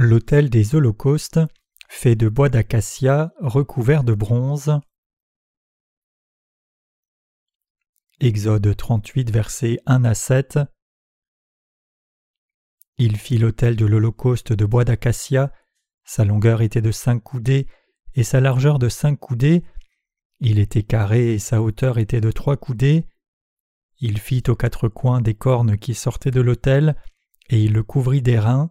L'autel des holocaustes, fait de bois d'acacia recouvert de bronze. Exode 38, versets 1 à 7. Il fit l'autel de l'Holocauste de bois d'acacia, sa longueur était de cinq coudées et sa largeur de cinq coudées, il était carré et sa hauteur était de trois coudées. Il fit aux quatre coins des cornes qui sortaient de l'autel, et il le couvrit d'airain.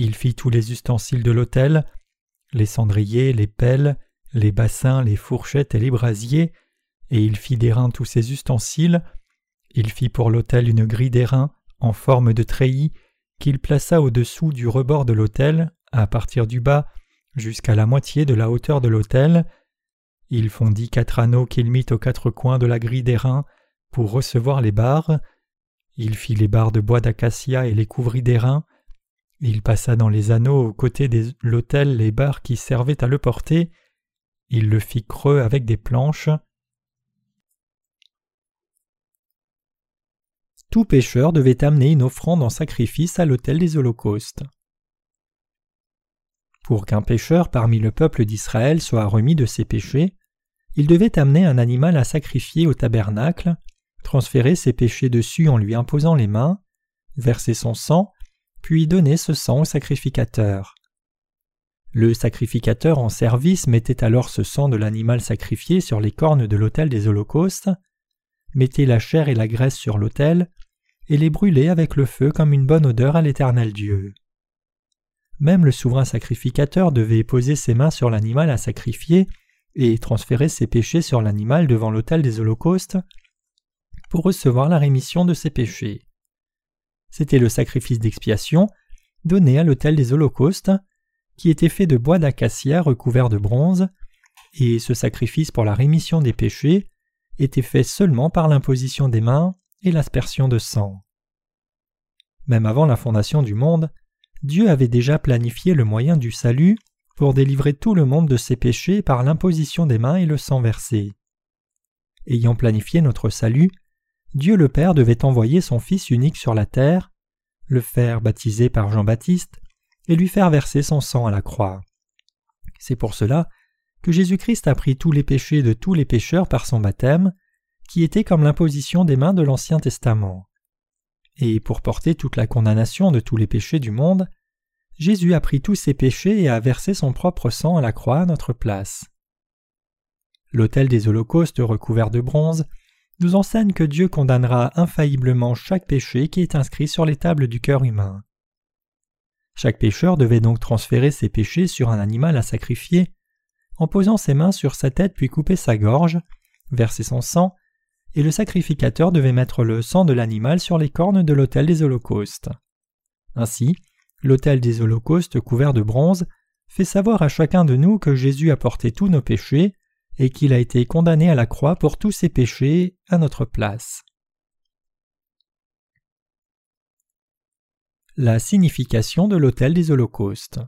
Il fit tous les ustensiles de l'autel, les cendriers, les pelles, les bassins, les fourchettes et les brasiers, et il fit d'airain tous ses ustensiles. Il fit pour l'autel une grille d'airain en forme de treillis qu'il plaça au-dessous du rebord de l'autel, à partir du bas, jusqu'à la moitié de la hauteur de l'autel. Il fondit quatre anneaux qu'il mit aux quatre coins de la grille d'airain pour recevoir les barres. Il fit les barres de bois d'acacia et les couvrit d'airain. Il passa dans les anneaux aux côtés de l'autel les barres qui servaient à le porter. Il le fit creux avec des planches. Tout pécheur devait amener une offrande en sacrifice à l'autel des holocaustes. Pour qu'un pécheur parmi le peuple d'Israël soit remis de ses péchés, il devait amener un animal à sacrifier au tabernacle, transférer ses péchés dessus en lui imposant les mains, verser son sang, puis donner ce sang au sacrificateur. Le sacrificateur en service mettait alors ce sang de l'animal sacrifié sur les cornes de l'autel des holocaustes, mettait la chair et la graisse sur l'autel, et les brûlait avec le feu comme une bonne odeur à l'éternel Dieu. Même le souverain sacrificateur devait poser ses mains sur l'animal à sacrifier et transférer ses péchés sur l'animal devant l'autel des holocaustes pour recevoir la rémission de ses péchés. C'était le sacrifice d'expiation donné à l'autel des holocaustes, qui était fait de bois d'acacia recouvert de bronze, et ce sacrifice pour la rémission des péchés était fait seulement par l'imposition des mains et l'aspersion de sang. Même avant la fondation du monde, Dieu avait déjà planifié le moyen du salut pour délivrer tout le monde de ses péchés par l'imposition des mains et le sang versé. Ayant planifié notre salut, Dieu le Père devait envoyer son Fils unique sur la terre, le faire baptiser par Jean-Baptiste, et lui faire verser son sang à la croix. C'est pour cela que Jésus-Christ a pris tous les péchés de tous les pécheurs par son baptême, qui était comme l'imposition des mains de l'Ancien Testament et pour porter toute la condamnation de tous les péchés du monde, Jésus a pris tous ses péchés et a versé son propre sang à la croix à notre place. L'autel des holocaustes recouvert de bronze nous enseigne que Dieu condamnera infailliblement chaque péché qui est inscrit sur les tables du cœur humain. Chaque pécheur devait donc transférer ses péchés sur un animal à sacrifier, en posant ses mains sur sa tête puis couper sa gorge, verser son sang et le sacrificateur devait mettre le sang de l'animal sur les cornes de l'autel des holocaustes. Ainsi, l'autel des holocaustes couvert de bronze fait savoir à chacun de nous que Jésus a porté tous nos péchés et qu'il a été condamné à la croix pour tous ses péchés à notre place. La signification de l'autel des holocaustes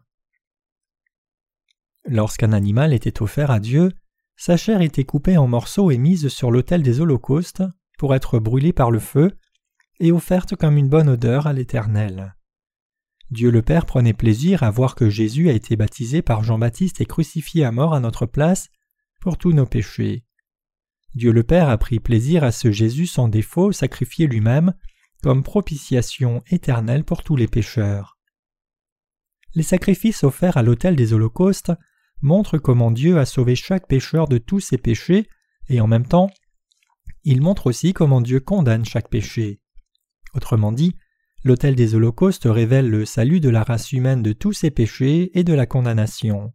Lorsqu'un animal était offert à Dieu, sa chair était coupée en morceaux et mise sur l'autel des holocaustes pour être brûlée par le feu et offerte comme une bonne odeur à l'Éternel. Dieu le Père prenait plaisir à voir que Jésus a été baptisé par Jean-Baptiste et crucifié à mort à notre place pour tous nos péchés. Dieu le Père a pris plaisir à ce Jésus sans défaut sacrifié lui-même comme propitiation éternelle pour tous les pécheurs. Les sacrifices offerts à l'autel des holocaustes montre comment Dieu a sauvé chaque pécheur de tous ses péchés, et en même temps, il montre aussi comment Dieu condamne chaque péché. Autrement dit, l'autel des holocaustes révèle le salut de la race humaine de tous ses péchés et de la condamnation.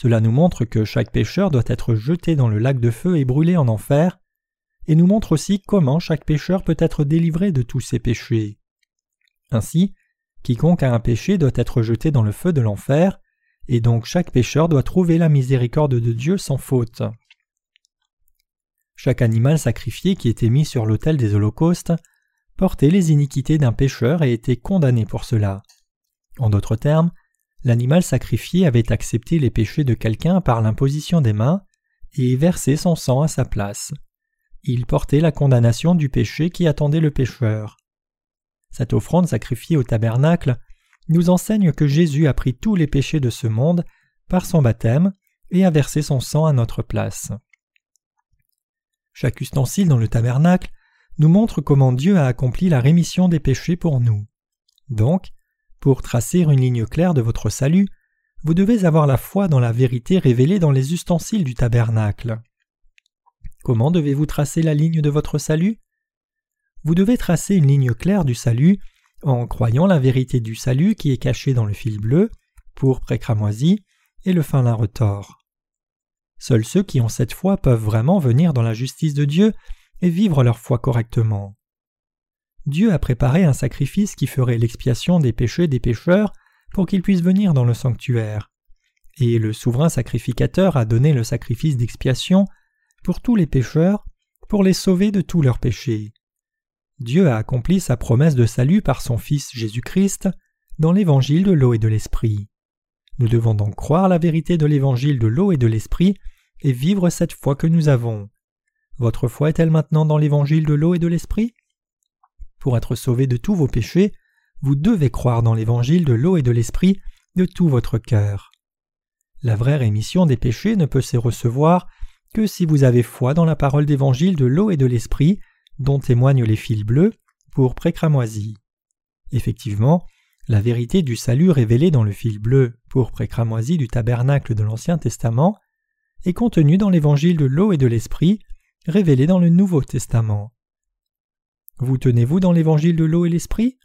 Cela nous montre que chaque pécheur doit être jeté dans le lac de feu et brûlé en enfer, et nous montre aussi comment chaque pécheur peut être délivré de tous ses péchés. Ainsi, quiconque a un péché doit être jeté dans le feu de l'enfer, et donc chaque pécheur doit trouver la miséricorde de Dieu sans faute. Chaque animal sacrifié qui était mis sur l'autel des holocaustes portait les iniquités d'un pécheur et était condamné pour cela. En d'autres termes, l'animal sacrifié avait accepté les péchés de quelqu'un par l'imposition des mains et versé son sang à sa place. Il portait la condamnation du péché qui attendait le pécheur. Cette offrande sacrifiée au tabernacle nous enseigne que Jésus a pris tous les péchés de ce monde par son baptême et a versé son sang à notre place. Chaque ustensile dans le tabernacle nous montre comment Dieu a accompli la rémission des péchés pour nous. Donc, pour tracer une ligne claire de votre salut, vous devez avoir la foi dans la vérité révélée dans les ustensiles du tabernacle. Comment devez-vous tracer la ligne de votre salut? Vous devez tracer une ligne claire du salut en croyant la vérité du salut qui est cachée dans le fil bleu, pourpre et cramoisi, et le fin lin retors. Seuls ceux qui ont cette foi peuvent vraiment venir dans la justice de Dieu et vivre leur foi correctement. Dieu a préparé un sacrifice qui ferait l'expiation des péchés des pécheurs pour qu'ils puissent venir dans le sanctuaire. Et le souverain sacrificateur a donné le sacrifice d'expiation pour tous les pécheurs, pour les sauver de tous leurs péchés. Dieu a accompli sa promesse de salut par son Fils Jésus-Christ dans l'évangile de l'eau et de l'esprit. Nous devons donc croire la vérité de l'évangile de l'eau et de l'esprit et vivre cette foi que nous avons. Votre foi est-elle maintenant dans l'évangile de l'eau et de l'esprit? Pour être sauvé de tous vos péchés, vous devez croire dans l'évangile de l'eau et de l'esprit de tout votre cœur. La vraie rémission des péchés ne peut se recevoir que si vous avez foi dans la parole d'évangile de l'eau et de l'esprit, dont témoignent les fils bleus, pour précramoisie. Effectivement, la vérité du salut révélée dans le fil bleu pour précramoisie du tabernacle de l'Ancien Testament est contenue dans l'évangile de l'eau et de l'esprit, révélé dans le Nouveau Testament. Vous tenez-vous dans l'évangile de l'eau et l'esprit?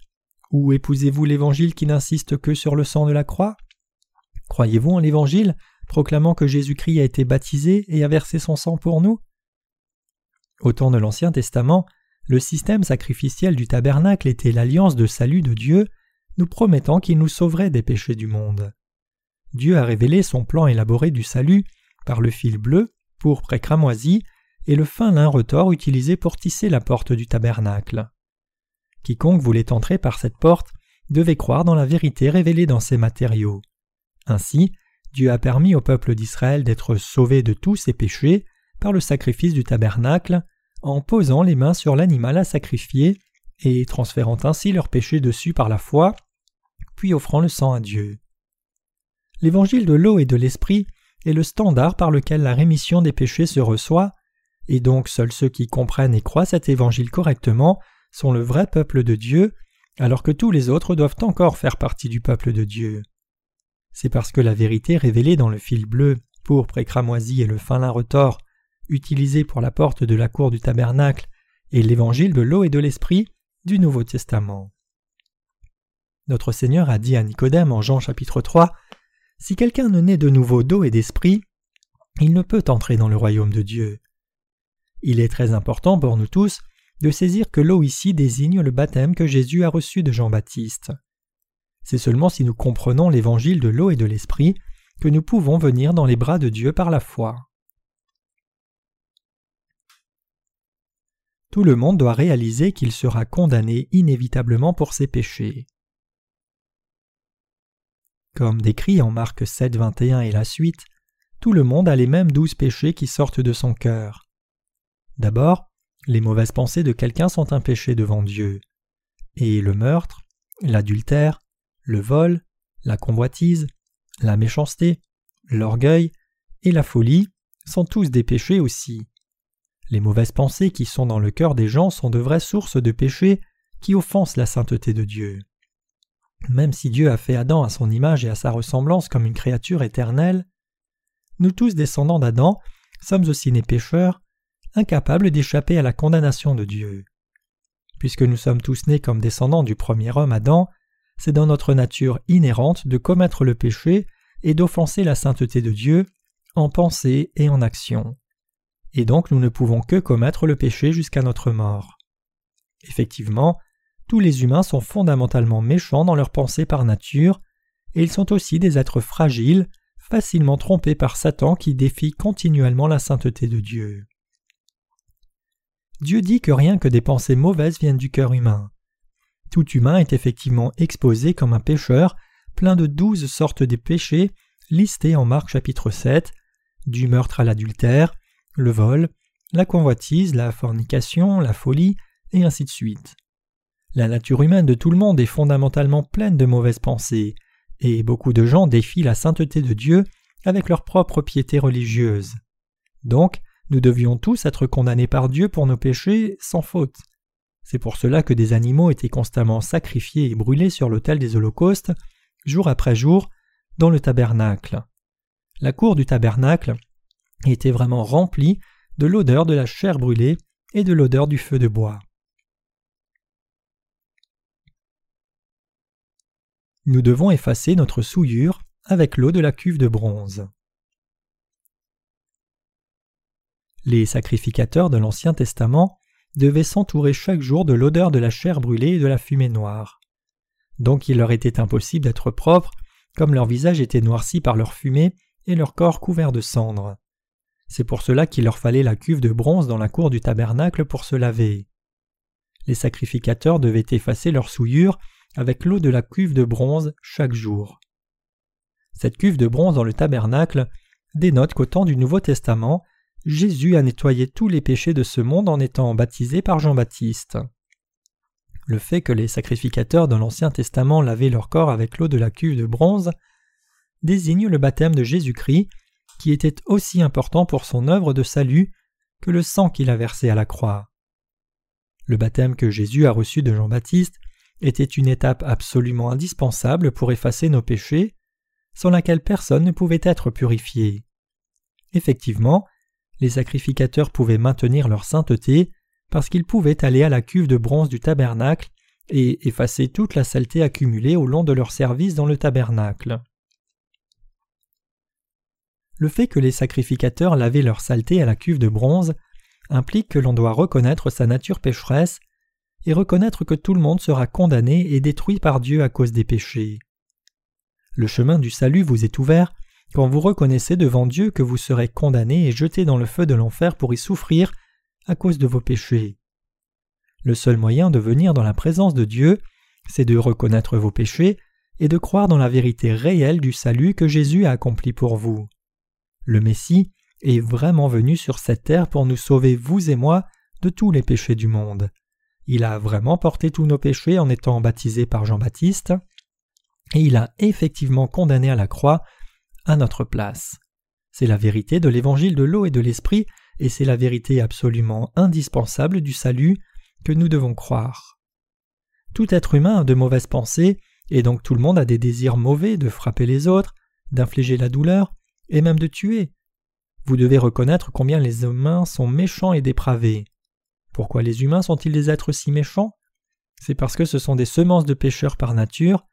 Ou épousez-vous l'Évangile qui n'insiste que sur le sang de la croix? Croyez-vous en l'Évangile proclamant que Jésus-Christ a été baptisé et a versé son sang pour nous? Au temps de l'Ancien Testament, le système sacrificiel du tabernacle était l'alliance de salut de Dieu, nous promettant qu'il nous sauverait des péchés du monde. Dieu a révélé son plan élaboré du salut par le fil bleu, pourpre et cramoisi, et le fin lin retors utilisé pour tisser la porte du tabernacle. Quiconque voulait entrer par cette porte devait croire dans la vérité révélée dans ces matériaux. Ainsi, Dieu a permis au peuple d'Israël d'être sauvé de tous ses péchés par le sacrifice du tabernacle, en posant les mains sur l'animal à sacrifier et transférant ainsi leurs péchés dessus par la foi, puis offrant le sang à Dieu. L'évangile de l'eau et de l'esprit est le standard par lequel la rémission des péchés se reçoit, et donc seuls ceux qui comprennent et croient cet évangile correctement sont le vrai peuple de Dieu, alors que tous les autres doivent encore faire partie du peuple de Dieu. C'est parce que la vérité révélée dans le fil bleu, pourpre et cramoisi et le fin lin retors, utilisé pour la porte de la cour du tabernacle, et l'évangile de l'eau et de l'esprit du Nouveau Testament. Notre Seigneur a dit à Nicodème en Jean chapitre 3 Si quelqu'un ne naît de nouveau d'eau et d'esprit, il ne peut entrer dans le royaume de Dieu. Il est très important pour nous tous de saisir que l'eau ici désigne le baptême que Jésus a reçu de Jean-Baptiste. C'est seulement si nous comprenons l'évangile de l'eau et de l'esprit que nous pouvons venir dans les bras de Dieu par la foi. Tout le monde doit réaliser qu'il sera condamné inévitablement pour ses péchés. Comme décrit en Marc 7, 21 et la suite, tout le monde a les mêmes douze péchés qui sortent de son cœur. D'abord, les mauvaises pensées de quelqu'un sont un péché devant Dieu. Et le meurtre, l'adultère, le vol, la convoitise, la méchanceté, l'orgueil et la folie sont tous des péchés aussi. Les mauvaises pensées qui sont dans le cœur des gens sont de vraies sources de péchés qui offensent la sainteté de Dieu. Même si Dieu a fait Adam à son image et à sa ressemblance comme une créature éternelle, nous tous descendants d'Adam sommes aussi nés pécheurs incapables d'échapper à la condamnation de Dieu. Puisque nous sommes tous nés comme descendants du premier homme Adam, c'est dans notre nature inhérente de commettre le péché et d'offenser la sainteté de Dieu en pensée et en action. Et donc nous ne pouvons que commettre le péché jusqu'à notre mort. Effectivement, tous les humains sont fondamentalement méchants dans leurs pensées par nature, et ils sont aussi des êtres fragiles, facilement trompés par Satan qui défie continuellement la sainteté de Dieu. Dieu dit que rien que des pensées mauvaises viennent du cœur humain. Tout humain est effectivement exposé comme un pécheur, plein de douze sortes de péchés listés en Marc chapitre 7, du meurtre à l'adultère, le vol, la convoitise, la fornication, la folie, et ainsi de suite. La nature humaine de tout le monde est fondamentalement pleine de mauvaises pensées, et beaucoup de gens défient la sainteté de Dieu avec leur propre piété religieuse. Donc, nous devions tous être condamnés par Dieu pour nos péchés sans faute. C'est pour cela que des animaux étaient constamment sacrifiés et brûlés sur l'autel des holocaustes, jour après jour, dans le tabernacle. La cour du tabernacle était vraiment remplie de l'odeur de la chair brûlée et de l'odeur du feu de bois. Nous devons effacer notre souillure avec l'eau de la cuve de bronze. Les sacrificateurs de l'Ancien Testament devaient s'entourer chaque jour de l'odeur de la chair brûlée et de la fumée noire. Donc il leur était impossible d'être propres, comme leur visage était noirci par leur fumée et leur corps couvert de cendres. C'est pour cela qu'il leur fallait la cuve de bronze dans la cour du tabernacle pour se laver. Les sacrificateurs devaient effacer leur souillure avec l'eau de la cuve de bronze chaque jour. Cette cuve de bronze dans le tabernacle dénote qu'au temps du Nouveau Testament, Jésus a nettoyé tous les péchés de ce monde en étant baptisé par Jean-Baptiste. Le fait que les sacrificateurs de l'Ancien Testament lavaient leur corps avec l'eau de la cuve de bronze désigne le baptême de Jésus-Christ, qui était aussi important pour son œuvre de salut que le sang qu'il a versé à la croix. Le baptême que Jésus a reçu de Jean-Baptiste était une étape absolument indispensable pour effacer nos péchés, sans laquelle personne ne pouvait être purifié. Effectivement, les sacrificateurs pouvaient maintenir leur sainteté parce qu'ils pouvaient aller à la cuve de bronze du tabernacle et effacer toute la saleté accumulée au long de leur service dans le tabernacle. Le fait que les sacrificateurs lavaient leur saleté à la cuve de bronze implique que l'on doit reconnaître sa nature pécheresse et reconnaître que tout le monde sera condamné et détruit par Dieu à cause des péchés. Le chemin du salut vous est ouvert quand vous reconnaissez devant Dieu que vous serez condamné et jeté dans le feu de l'enfer pour y souffrir à cause de vos péchés. Le seul moyen de venir dans la présence de Dieu, c'est de reconnaître vos péchés et de croire dans la vérité réelle du salut que Jésus a accompli pour vous. Le Messie est vraiment venu sur cette terre pour nous sauver, vous et moi, de tous les péchés du monde. Il a vraiment porté tous nos péchés en étant baptisé par Jean-Baptiste, et il a effectivement condamné à la croix à notre place. C'est la vérité de l'évangile de l'eau et de l'esprit, et c'est la vérité absolument indispensable du salut que nous devons croire. Tout être humain a de mauvaises pensées, et donc tout le monde a des désirs mauvais de frapper les autres, d'infliger la douleur, et même de tuer. Vous devez reconnaître combien les humains sont méchants et dépravés. Pourquoi les humains sont-ils des êtres si méchants? C'est parce que ce sont des semences de pécheurs par nature,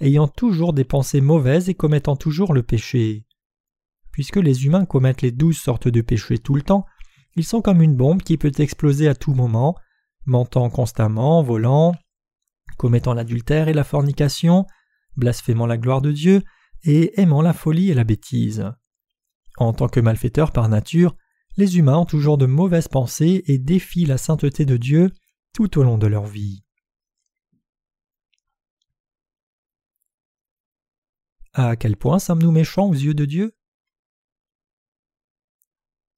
ayant toujours des pensées mauvaises et commettant toujours le péché. Puisque les humains commettent les douze sortes de péchés tout le temps, ils sont comme une bombe qui peut exploser à tout moment, mentant constamment, volant, commettant l'adultère et la fornication, blasphémant la gloire de Dieu et aimant la folie et la bêtise. En tant que malfaiteurs par nature, les humains ont toujours de mauvaises pensées et défient la sainteté de Dieu tout au long de leur vie. À quel point sommes-nous méchants aux yeux de Dieu?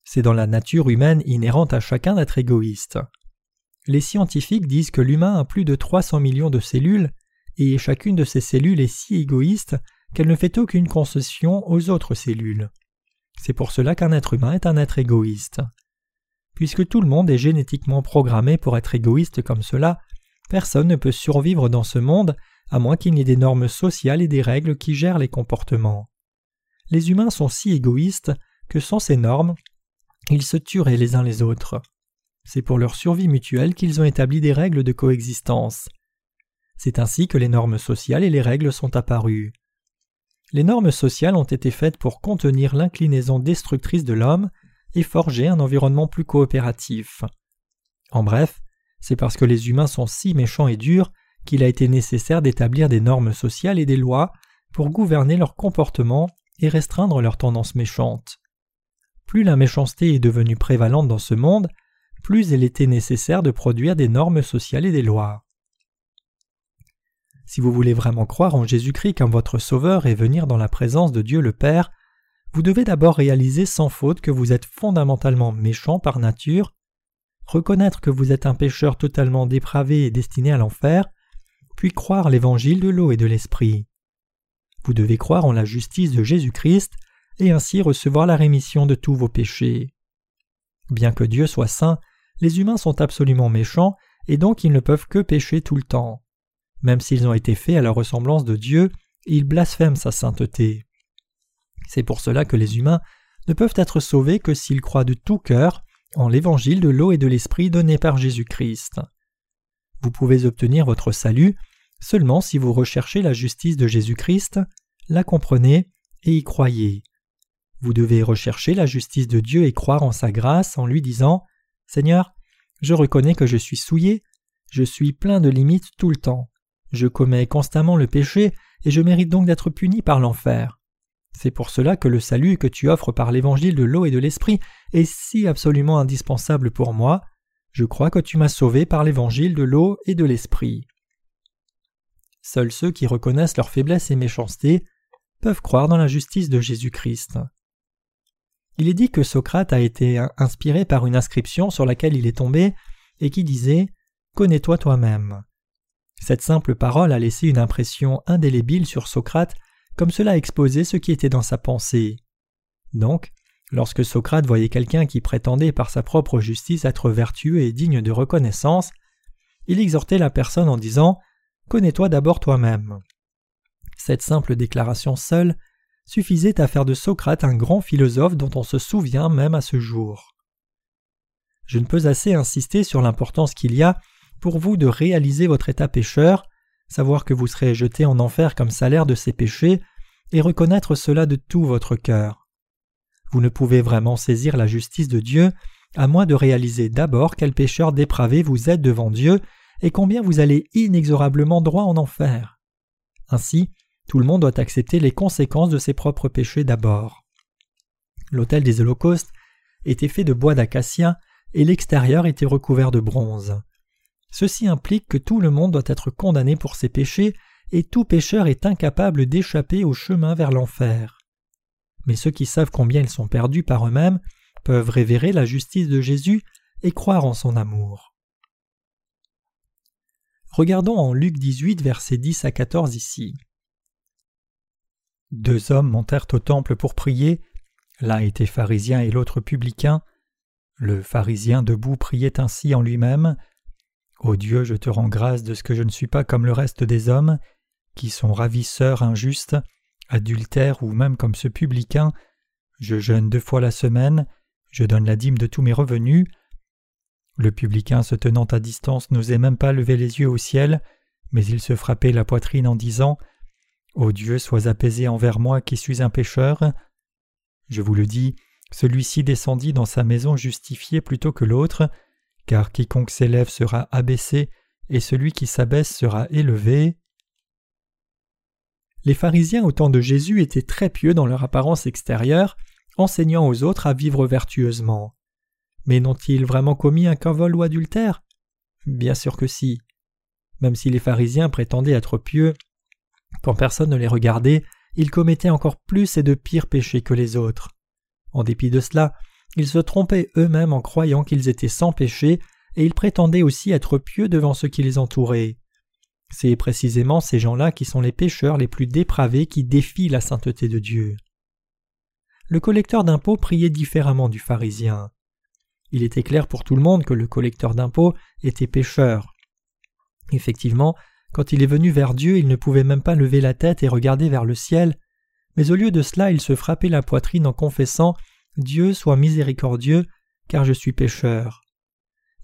C'est dans la nature humaine inhérente à chacun d'être égoïste. Les scientifiques disent que l'humain a plus de 300 millions de cellules, et chacune de ces cellules est si égoïste qu'elle ne fait aucune concession aux autres cellules. C'est pour cela qu'un être humain est un être égoïste. Puisque tout le monde est génétiquement programmé pour être égoïste comme cela, personne ne peut survivre dans ce monde à moins qu'il n'y ait des normes sociales et des règles qui gèrent les comportements. Les humains sont si égoïstes que sans ces normes, ils se tueraient les uns les autres. C'est pour leur survie mutuelle qu'ils ont établi des règles de coexistence. C'est ainsi que les normes sociales et les règles sont apparues. Les normes sociales ont été faites pour contenir l'inclinaison destructrice de l'homme et forger un environnement plus coopératif. En bref, c'est parce que les humains sont si méchants et durs qu'il a été nécessaire d'établir des normes sociales et des lois pour gouverner leur comportement et restreindre leurs tendances méchantes. Plus la méchanceté est devenue prévalente dans ce monde, plus il était nécessaire de produire des normes sociales et des lois. Si vous voulez vraiment croire en Jésus-Christ comme votre Sauveur et venir dans la présence de Dieu le Père, vous devez d'abord réaliser sans faute que vous êtes fondamentalement méchant par nature, reconnaître que vous êtes un pécheur totalement dépravé et destiné à l'enfer, puis croire l'évangile de l'eau et de l'esprit. Vous devez croire en la justice de Jésus-Christ et ainsi recevoir la rémission de tous vos péchés. Bien que Dieu soit saint, les humains sont absolument méchants et donc ils ne peuvent que pécher tout le temps. Même s'ils ont été faits à la ressemblance de Dieu, ils blasphèment sa sainteté. C'est pour cela que les humains ne peuvent être sauvés que s'ils croient de tout cœur en l'évangile de l'eau et de l'esprit donné par Jésus-Christ. Vous pouvez obtenir votre salut seulement si vous recherchez la justice de Jésus-Christ, la comprenez et y croyez. Vous devez rechercher la justice de Dieu et croire en sa grâce en lui disant Seigneur, je reconnais que je suis souillé, je suis plein de limites tout le temps, je commets constamment le péché et je mérite donc d'être puni par l'enfer. C'est pour cela que le salut que tu offres par l'évangile de l'eau et de l'esprit est si absolument indispensable pour moi. Je crois que tu m'as sauvé par l'évangile de l'eau et de l'esprit. Seuls ceux qui reconnaissent leur faiblesse et méchanceté peuvent croire dans la justice de Jésus-Christ. Il est dit que Socrate a été inspiré par une inscription sur laquelle il est tombé et qui disait Connais-toi toi-même. Cette simple parole a laissé une impression indélébile sur Socrate comme cela exposait ce qui était dans sa pensée. Donc, lorsque Socrate voyait quelqu'un qui prétendait par sa propre justice être vertueux et digne de reconnaissance, il exhortait la personne en disant Connais-toi d'abord toi-même. Cette simple déclaration seule suffisait à faire de Socrate un grand philosophe dont on se souvient même à ce jour. Je ne peux assez insister sur l'importance qu'il y a pour vous de réaliser votre état pécheur, savoir que vous serez jeté en enfer comme salaire de ces péchés, et reconnaître cela de tout votre cœur. Vous ne pouvez vraiment saisir la justice de Dieu à moins de réaliser d'abord quel pécheur dépravé vous êtes devant Dieu et combien vous allez inexorablement droit en enfer. Ainsi, tout le monde doit accepter les conséquences de ses propres péchés d'abord. L'autel des holocaustes était fait de bois d'acacia et l'extérieur était recouvert de bronze. Ceci implique que tout le monde doit être condamné pour ses péchés et tout pécheur est incapable d'échapper au chemin vers l'enfer. Mais ceux qui savent combien ils sont perdus par eux-mêmes peuvent révérer la justice de Jésus et croire en son amour. Regardons en Luc 18, versets 10 à 14 ici. Deux hommes montèrent au temple pour prier. L'un était pharisien et l'autre publicain. Le pharisien debout priait ainsi en lui-même. Ô Dieu, je te rends grâce de ce que je ne suis pas comme le reste des hommes, qui sont ravisseurs injustes, adultères ou même comme ce publicain. Je jeûne deux fois la semaine, je donne la dîme de tous mes revenus. Le publicain se tenant à distance n'osait même pas lever les yeux au ciel, mais il se frappait la poitrine en disant Ô Dieu, sois apaisé envers moi qui suis un pécheur. Je vous le dis, celui-ci descendit dans sa maison justifié plutôt que l'autre, car quiconque s'élève sera abaissé, et celui qui s'abaisse sera élevé. Les pharisiens au temps de Jésus étaient très pieux dans leur apparence extérieure, enseignant aux autres à vivre vertueusement. Mais n'ont-ils vraiment commis un cavol ou adultère? Bien sûr que si. Même si les pharisiens prétendaient être pieux, quand personne ne les regardait, ils commettaient encore plus et de pires péchés que les autres. En dépit de cela, ils se trompaient eux-mêmes en croyant qu'ils étaient sans péché, et ils prétendaient aussi être pieux devant ceux qui les entouraient. C'est précisément ces gens-là qui sont les pécheurs les plus dépravés qui défient la sainteté de Dieu. Le collecteur d'impôts priait différemment du pharisien. Il était clair pour tout le monde que le collecteur d'impôts était pécheur. Effectivement, quand il est venu vers Dieu, il ne pouvait même pas lever la tête et regarder vers le ciel, mais au lieu de cela, il se frappait la poitrine en confessant Dieu soit miséricordieux, car je suis pécheur.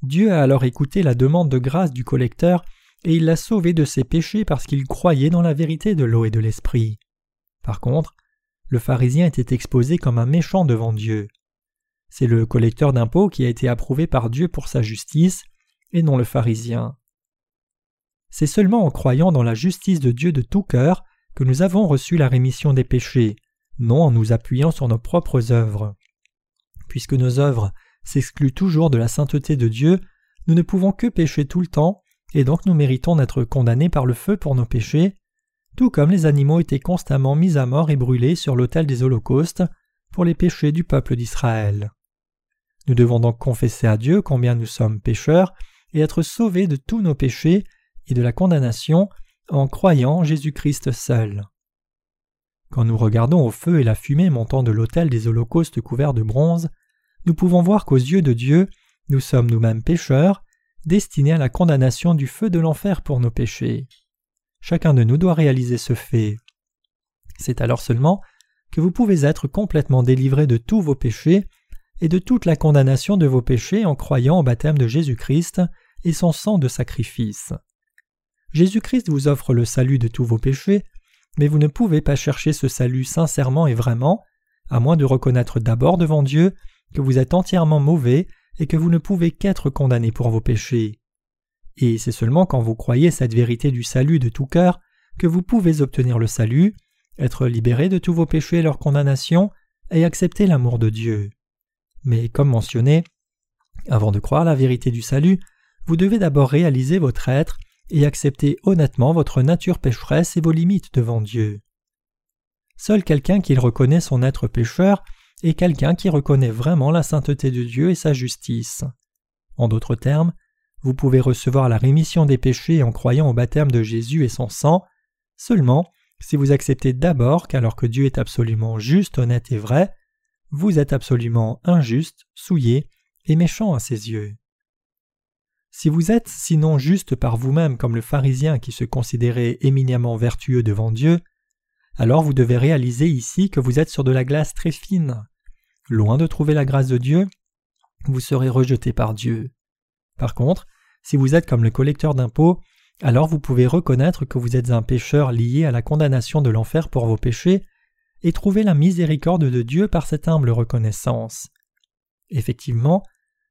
Dieu a alors écouté la demande de grâce du collecteur et il l'a sauvé de ses péchés parce qu'il croyait dans la vérité de l'eau et de l'esprit. Par contre, le pharisien était exposé comme un méchant devant Dieu. C'est le collecteur d'impôts qui a été approuvé par Dieu pour sa justice, et non le pharisien. C'est seulement en croyant dans la justice de Dieu de tout cœur que nous avons reçu la rémission des péchés, non en nous appuyant sur nos propres œuvres. Puisque nos œuvres s'excluent toujours de la sainteté de Dieu, nous ne pouvons que pécher tout le temps, et donc nous méritons d'être condamnés par le feu pour nos péchés, tout comme les animaux étaient constamment mis à mort et brûlés sur l'autel des holocaustes pour les péchés du peuple d'Israël. Nous devons donc confesser à Dieu combien nous sommes pécheurs et être sauvés de tous nos péchés et de la condamnation en croyant Jésus-Christ seul. Quand nous regardons au feu et la fumée montant de l'autel des holocaustes couverts de bronze, nous pouvons voir qu'aux yeux de Dieu, nous sommes nous-mêmes pécheurs, destinés à la condamnation du feu de l'enfer pour nos péchés. Chacun de nous doit réaliser ce fait. C'est alors seulement que vous pouvez être complètement délivré de tous vos péchés et de toute la condamnation de vos péchés en croyant au baptême de Jésus-Christ et son sang de sacrifice. Jésus-Christ vous offre le salut de tous vos péchés, mais vous ne pouvez pas chercher ce salut sincèrement et vraiment, à moins de reconnaître d'abord devant Dieu que vous êtes entièrement mauvais et que vous ne pouvez qu'être condamné pour vos péchés. Et c'est seulement quand vous croyez cette vérité du salut de tout cœur que vous pouvez obtenir le salut, être libéré de tous vos péchés et leur condamnation, et accepter l'amour de Dieu. Mais comme mentionné, avant de croire la vérité du salut, vous devez d'abord réaliser votre être et accepter honnêtement votre nature pécheresse et vos limites devant Dieu. Seul quelqu'un qui reconnaît son être pécheur est quelqu'un qui reconnaît vraiment la sainteté de Dieu et sa justice. En d'autres termes, vous pouvez recevoir la rémission des péchés en croyant au baptême de Jésus et son sang seulement si vous acceptez d'abord qu'alors que Dieu est absolument juste, honnête et vrai, vous êtes absolument injuste, souillé et méchant à ses yeux. Si vous êtes sinon juste par vous-même comme le pharisien qui se considérait éminemment vertueux devant Dieu, alors vous devez réaliser ici que vous êtes sur de la glace très fine. Loin de trouver la grâce de Dieu, vous serez rejeté par Dieu. Par contre, si vous êtes comme le collecteur d'impôts, alors vous pouvez reconnaître que vous êtes un pécheur lié à la condamnation de l'enfer pour vos péchés et trouver la miséricorde de Dieu par cette humble reconnaissance. Effectivement,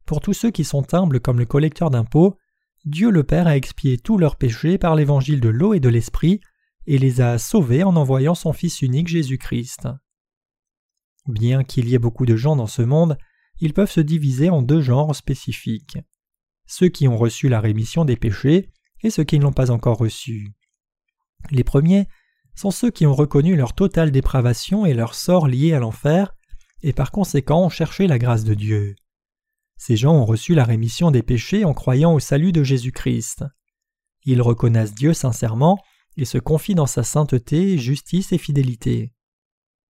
pour tous ceux qui sont humbles comme le collecteur d'impôts, Dieu le Père a expié tous leurs péchés par l'évangile de l'eau et de l'esprit, et les a sauvés en envoyant son Fils unique Jésus-Christ. Bien qu'il y ait beaucoup de gens dans ce monde, ils peuvent se diviser en deux genres spécifiques. Ceux qui ont reçu la rémission des péchés ceux qui ne l'ont pas encore reçu. Les premiers sont ceux qui ont reconnu leur totale dépravation et leur sort lié à l'enfer, et par conséquent ont cherché la grâce de Dieu. Ces gens ont reçu la rémission des péchés en croyant au salut de Jésus-Christ. Ils reconnaissent Dieu sincèrement et se confient dans sa sainteté, justice et fidélité.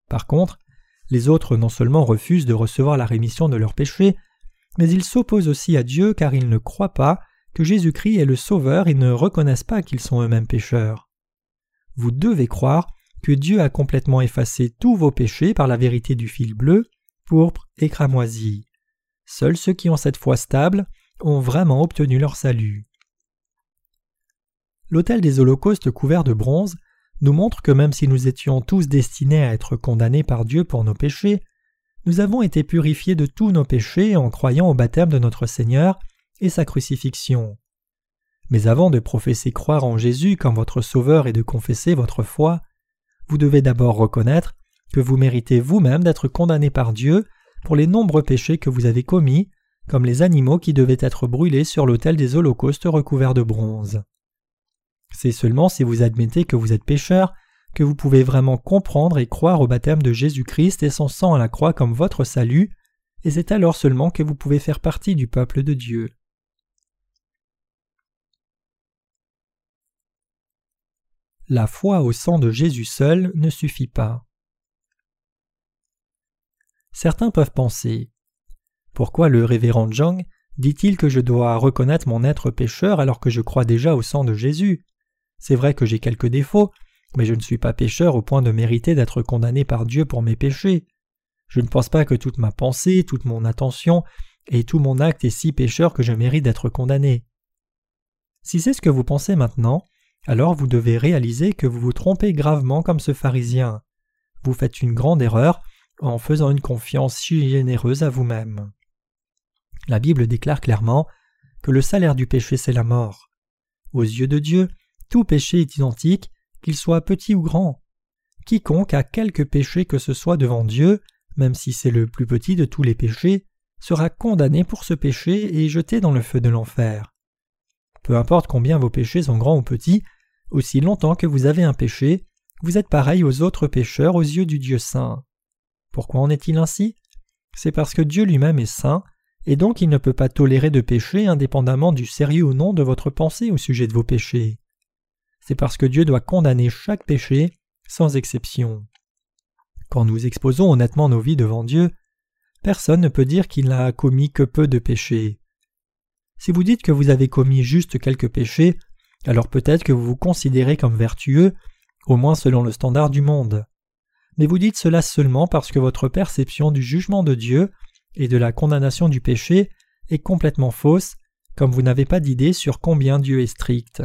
Par contre, les autres non seulement refusent de recevoir la rémission de leurs péchés, mais ils s'opposent aussi à Dieu car ils ne croient pas que Jésus-Christ est le Sauveur et ne reconnaissent pas qu'ils sont eux-mêmes pécheurs. Vous devez croire que Dieu a complètement effacé tous vos péchés par la vérité du fil bleu, pourpre et cramoisi. Seuls ceux qui ont cette foi stable ont vraiment obtenu leur salut. L'autel des holocaustes couvert de bronze nous montre que même si nous étions tous destinés à être condamnés par Dieu pour nos péchés, nous avons été purifiés de tous nos péchés en croyant au baptême de notre Seigneur et sa crucifixion. Mais avant de professer croire en Jésus comme votre Sauveur et de confesser votre foi, vous devez d'abord reconnaître que vous méritez vous-même d'être condamné par Dieu pour les nombreux péchés que vous avez commis, comme les animaux qui devaient être brûlés sur l'autel des holocaustes recouverts de bronze. C'est seulement si vous admettez que vous êtes pécheur que vous pouvez vraiment comprendre et croire au baptême de Jésus-Christ et son sang à la croix comme votre salut, et c'est alors seulement que vous pouvez faire partie du peuple de Dieu. La foi au sang de Jésus seul ne suffit pas. Certains peuvent penser Pourquoi le révérend Zhang dit-il que je dois reconnaître mon être pécheur alors que je crois déjà au sang de Jésus? C'est vrai que j'ai quelques défauts, mais je ne suis pas pécheur au point de mériter d'être condamné par Dieu pour mes péchés. Je ne pense pas que toute ma pensée, toute mon attention et tout mon acte est si pécheur que je mérite d'être condamné. Si c'est ce que vous pensez maintenant, alors vous devez réaliser que vous vous trompez gravement comme ce pharisien. Vous faites une grande erreur en faisant une confiance si généreuse à vous-même. La Bible déclare clairement que le salaire du péché c'est la mort. Aux yeux de Dieu, tout péché est identique, qu'il soit petit ou grand. Quiconque a quelque péché que ce soit devant Dieu, même si c'est le plus petit de tous les péchés, sera condamné pour ce péché et jeté dans le feu de l'enfer. Peu importe combien vos péchés sont grands ou petits, aussi longtemps que vous avez un péché, vous êtes pareil aux autres pécheurs aux yeux du Dieu saint. Pourquoi en est-il ainsi? C'est parce que Dieu lui-même est saint, et donc il ne peut pas tolérer de péché indépendamment du sérieux ou non de votre pensée au sujet de vos péchés. C'est parce que Dieu doit condamner chaque péché, sans exception. Quand nous exposons honnêtement nos vies devant Dieu, personne ne peut dire qu'il n'a commis que peu de péchés. Si vous dites que vous avez commis juste quelques péchés, alors peut-être que vous vous considérez comme vertueux, au moins selon le standard du monde. Mais vous dites cela seulement parce que votre perception du jugement de Dieu et de la condamnation du péché est complètement fausse, comme vous n'avez pas d'idée sur combien Dieu est strict.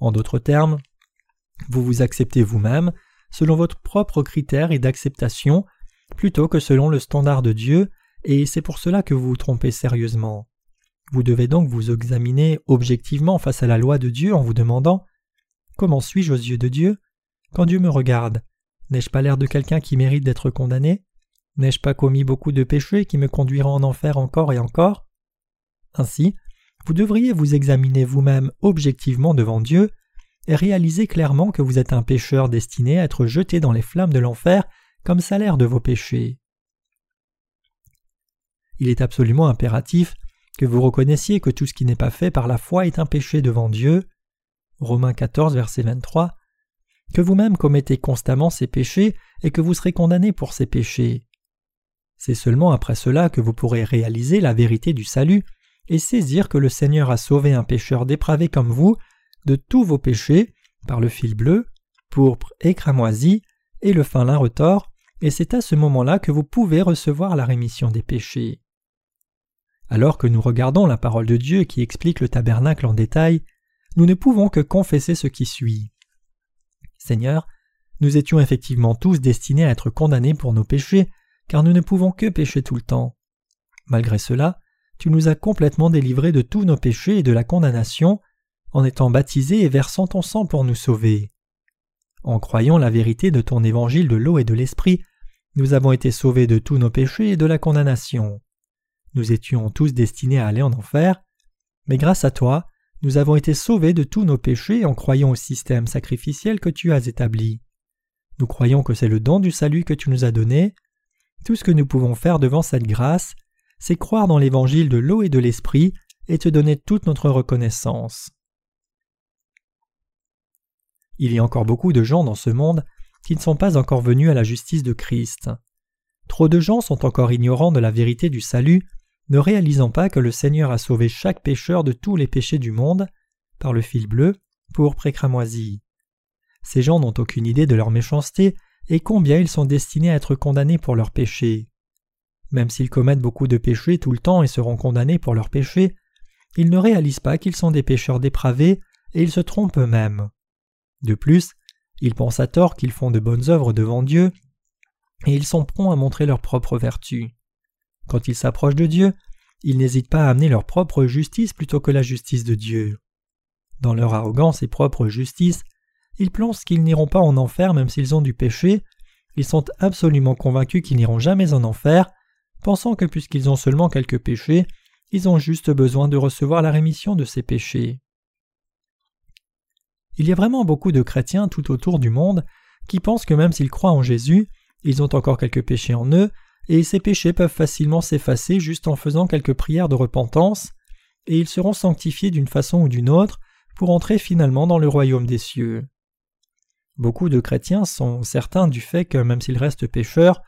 En d'autres termes, vous vous acceptez vous-même selon votre propre critère et d'acceptation, plutôt que selon le standard de Dieu, et c'est pour cela que vous vous trompez sérieusement. Vous devez donc vous examiner objectivement face à la loi de Dieu en vous demandant Comment suis-je aux yeux de Dieu? Quand Dieu me regarde, n'ai-je pas l'air de quelqu'un qui mérite d'être condamné? N'ai-je pas commis beaucoup de péchés qui me conduiront en enfer encore et encore? Ainsi, vous devriez vous examiner vous-même objectivement devant Dieu et réaliser clairement que vous êtes un pécheur destiné à être jeté dans les flammes de l'enfer comme salaire de vos péchés. Il est absolument impératif que vous reconnaissiez que tout ce qui n'est pas fait par la foi est un péché devant Dieu. Romains 14, verset 23. Que vous-même commettez constamment ces péchés et que vous serez condamné pour ces péchés. C'est seulement après cela que vous pourrez réaliser la vérité du salut et saisir que le Seigneur a sauvé un pécheur dépravé comme vous de tous vos péchés par le fil bleu, pourpre et cramoisi et le fin lin retors, et c'est à ce moment-là que vous pouvez recevoir la rémission des péchés. Alors que nous regardons la parole de Dieu qui explique le tabernacle en détail, nous ne pouvons que confesser ce qui suit. Seigneur, nous étions effectivement tous destinés à être condamnés pour nos péchés, car nous ne pouvons que pécher tout le temps. Malgré cela, tu nous as complètement délivrés de tous nos péchés et de la condamnation, en étant baptisés et versant ton sang pour nous sauver. En croyant la vérité de ton évangile de l'eau et de l'esprit, nous avons été sauvés de tous nos péchés et de la condamnation. Nous étions tous destinés à aller en enfer, mais grâce à toi, nous avons été sauvés de tous nos péchés en croyant au système sacrificiel que tu as établi. Nous croyons que c'est le don du salut que tu nous as donné. Tout ce que nous pouvons faire devant cette grâce, c'est croire dans l'évangile de l'eau et de l'esprit et te donner toute notre reconnaissance. Il y a encore beaucoup de gens dans ce monde qui ne sont pas encore venus à la justice de Christ. Trop de gens sont encore ignorants de la vérité du salut ne réalisant pas que le Seigneur a sauvé chaque pécheur de tous les péchés du monde par le fil bleu pour précramoisi. Ces gens n'ont aucune idée de leur méchanceté et combien ils sont destinés à être condamnés pour leurs péchés. Même s'ils commettent beaucoup de péchés tout le temps et seront condamnés pour leurs péchés, ils ne réalisent pas qu'ils sont des pécheurs dépravés et ils se trompent eux-mêmes. De plus, ils pensent à tort qu'ils font de bonnes œuvres devant Dieu et ils sont prompts à montrer leur propre vertu. Quand ils s'approchent de Dieu, ils n'hésitent pas à amener leur propre justice plutôt que la justice de Dieu. Dans leur arrogance et propre justice, ils pensent qu'ils n'iront pas en enfer même s'ils ont du péché, ils sont absolument convaincus qu'ils n'iront jamais en enfer, pensant que puisqu'ils ont seulement quelques péchés, ils ont juste besoin de recevoir la rémission de ces péchés. Il y a vraiment beaucoup de chrétiens tout autour du monde qui pensent que même s'ils croient en Jésus, ils ont encore quelques péchés en eux et ces péchés peuvent facilement s'effacer juste en faisant quelques prières de repentance, et ils seront sanctifiés d'une façon ou d'une autre pour entrer finalement dans le royaume des cieux. Beaucoup de chrétiens sont certains du fait que même s'ils restent pécheurs,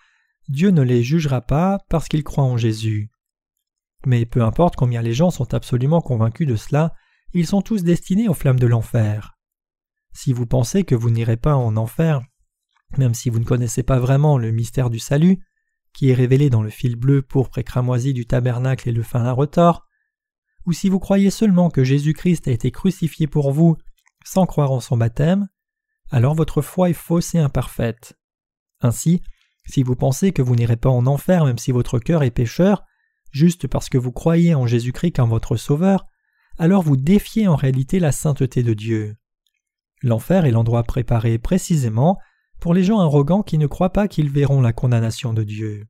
Dieu ne les jugera pas parce qu'ils croient en Jésus. Mais peu importe combien les gens sont absolument convaincus de cela, ils sont tous destinés aux flammes de l'enfer. Si vous pensez que vous n'irez pas en enfer, même si vous ne connaissez pas vraiment le mystère du salut, qui est révélé dans le fil bleu pourpre et cramoisi du tabernacle et le fin à retors, ou si vous croyez seulement que Jésus-Christ a été crucifié pour vous sans croire en son baptême, alors votre foi est fausse et imparfaite. Ainsi, si vous pensez que vous n'irez pas en enfer même si votre cœur est pécheur, juste parce que vous croyez en Jésus-Christ comme votre Sauveur, alors vous défiez en réalité la sainteté de Dieu. L'enfer est l'endroit préparé précisément pour les gens arrogants qui ne croient pas qu'ils verront la condamnation de Dieu.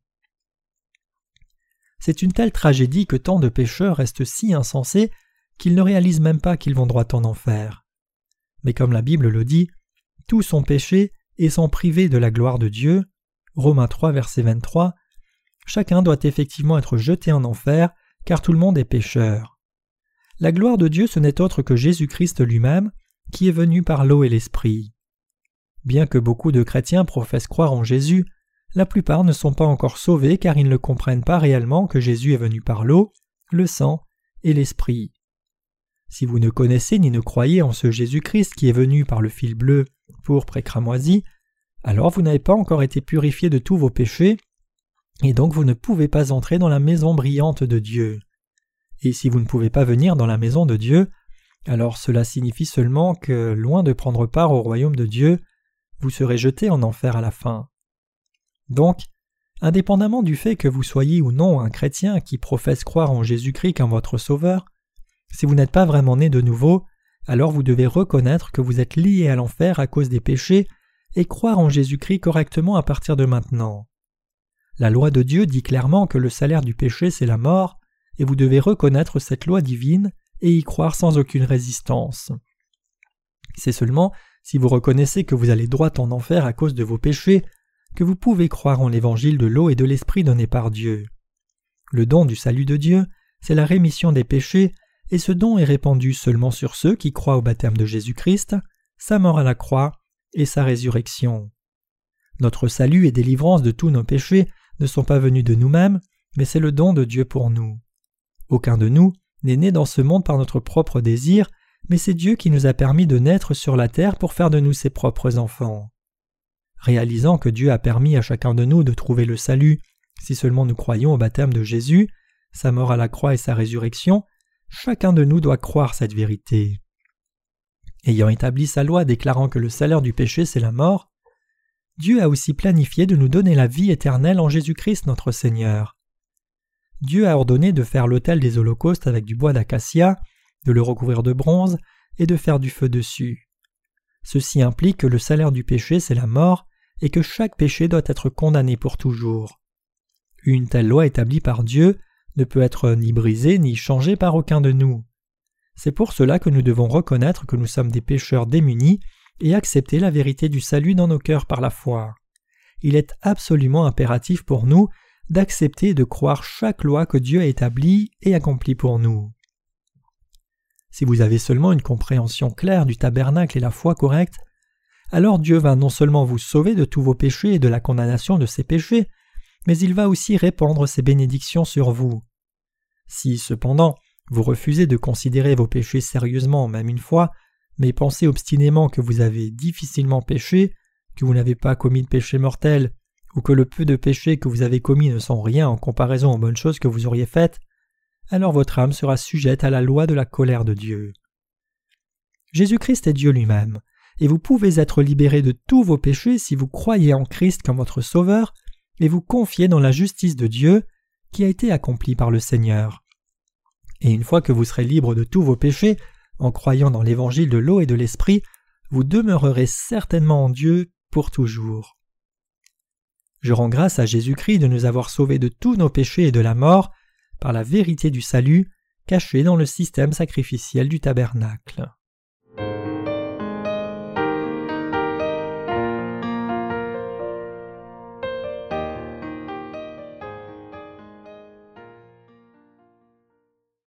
C'est une telle tragédie que tant de pécheurs restent si insensés qu'ils ne réalisent même pas qu'ils vont droit en enfer. Mais comme la Bible le dit, tous sont péchés et sont privés de la gloire de Dieu. Romains 3, verset 23. Chacun doit effectivement être jeté en enfer, car tout le monde est pécheur. La gloire de Dieu ce n'est autre que Jésus-Christ lui-même, qui est venu par l'eau et l'Esprit. Bien que beaucoup de chrétiens professent croire en Jésus, la plupart ne sont pas encore sauvés car ils ne comprennent pas réellement que Jésus est venu par l'eau, le sang et l'Esprit. Si vous ne connaissez ni ne croyez en ce Jésus-Christ qui est venu par le fil bleu, pourpre et cramoisi, alors vous n'avez pas encore été purifié de tous vos péchés, et donc vous ne pouvez pas entrer dans la maison brillante de Dieu. Et si vous ne pouvez pas venir dans la maison de Dieu, alors cela signifie seulement que, loin de prendre part au royaume de Dieu, vous serez jeté en enfer à la fin. Donc, indépendamment du fait que vous soyez ou non un chrétien qui professe croire en Jésus-Christ comme votre Sauveur, si vous n'êtes pas vraiment né de nouveau, alors vous devez reconnaître que vous êtes lié à l'enfer à cause des péchés et croire en Jésus-Christ correctement à partir de maintenant. La loi de Dieu dit clairement que le salaire du péché c'est la mort, et vous devez reconnaître cette loi divine et y croire sans aucune résistance. C'est seulement si vous reconnaissez que vous allez droit en enfer à cause de vos péchés que vous pouvez croire en l'évangile de l'eau et de l'esprit donné par Dieu. Le don du salut de Dieu, c'est la rémission des péchés, et ce don est répandu seulement sur ceux qui croient au baptême de Jésus-Christ, sa mort à la croix et sa résurrection. Notre salut et délivrance de tous nos péchés ne sont pas venus de nous-mêmes, mais c'est le don de Dieu pour nous. Aucun de nous n'est né dans ce monde par notre propre désir, mais c'est Dieu qui nous a permis de naître sur la terre pour faire de nous ses propres enfants. Réalisant que Dieu a permis à chacun de nous de trouver le salut, si seulement nous croyons au baptême de Jésus, sa mort à la croix et sa résurrection, chacun de nous doit croire cette vérité. Ayant établi sa loi déclarant que le salaire du péché c'est la mort, Dieu a aussi planifié de nous donner la vie éternelle en Jésus-Christ notre Seigneur. Dieu a ordonné de faire l'autel des holocaustes avec du bois d'acacia, de le recouvrir de bronze et de faire du feu dessus. Ceci implique que le salaire du péché c'est la mort et que chaque péché doit être condamné pour toujours. Une telle loi établie par Dieu ne peut être ni brisée ni changée par aucun de nous. C'est pour cela que nous devons reconnaître que nous sommes des pécheurs démunis et accepter la vérité du salut dans nos cœurs par la foi. Il est absolument impératif pour nous d'accepter et de croire chaque loi que Dieu a établie et accomplie pour nous. Si vous avez seulement une compréhension claire du tabernacle et la foi correcte, alors Dieu va non seulement vous sauver de tous vos péchés et de la condamnation de ces péchés, mais il va aussi répandre ses bénédictions sur vous. Si, cependant, vous refusez de considérer vos péchés sérieusement même une fois, mais pensez obstinément que vous avez difficilement péché, que vous n'avez pas commis de péché mortel, ou que le peu de péchés que vous avez commis ne sont rien en comparaison aux bonnes choses que vous auriez faites, alors votre âme sera sujette à la loi de la colère de Dieu. Jésus-Christ est Dieu lui-même, et vous pouvez être libéré de tous vos péchés si vous croyez en Christ comme votre Sauveur et vous confiez dans la justice de Dieu qui a été accomplie par le Seigneur. Et une fois que vous serez libre de tous vos péchés, en croyant dans l'évangile de l'eau et de l'esprit, vous demeurerez certainement en Dieu pour toujours. Je rends grâce à Jésus-Christ de nous avoir sauvés de tous nos péchés et de la mort par la vérité du salut cachée dans le système sacrificiel du tabernacle.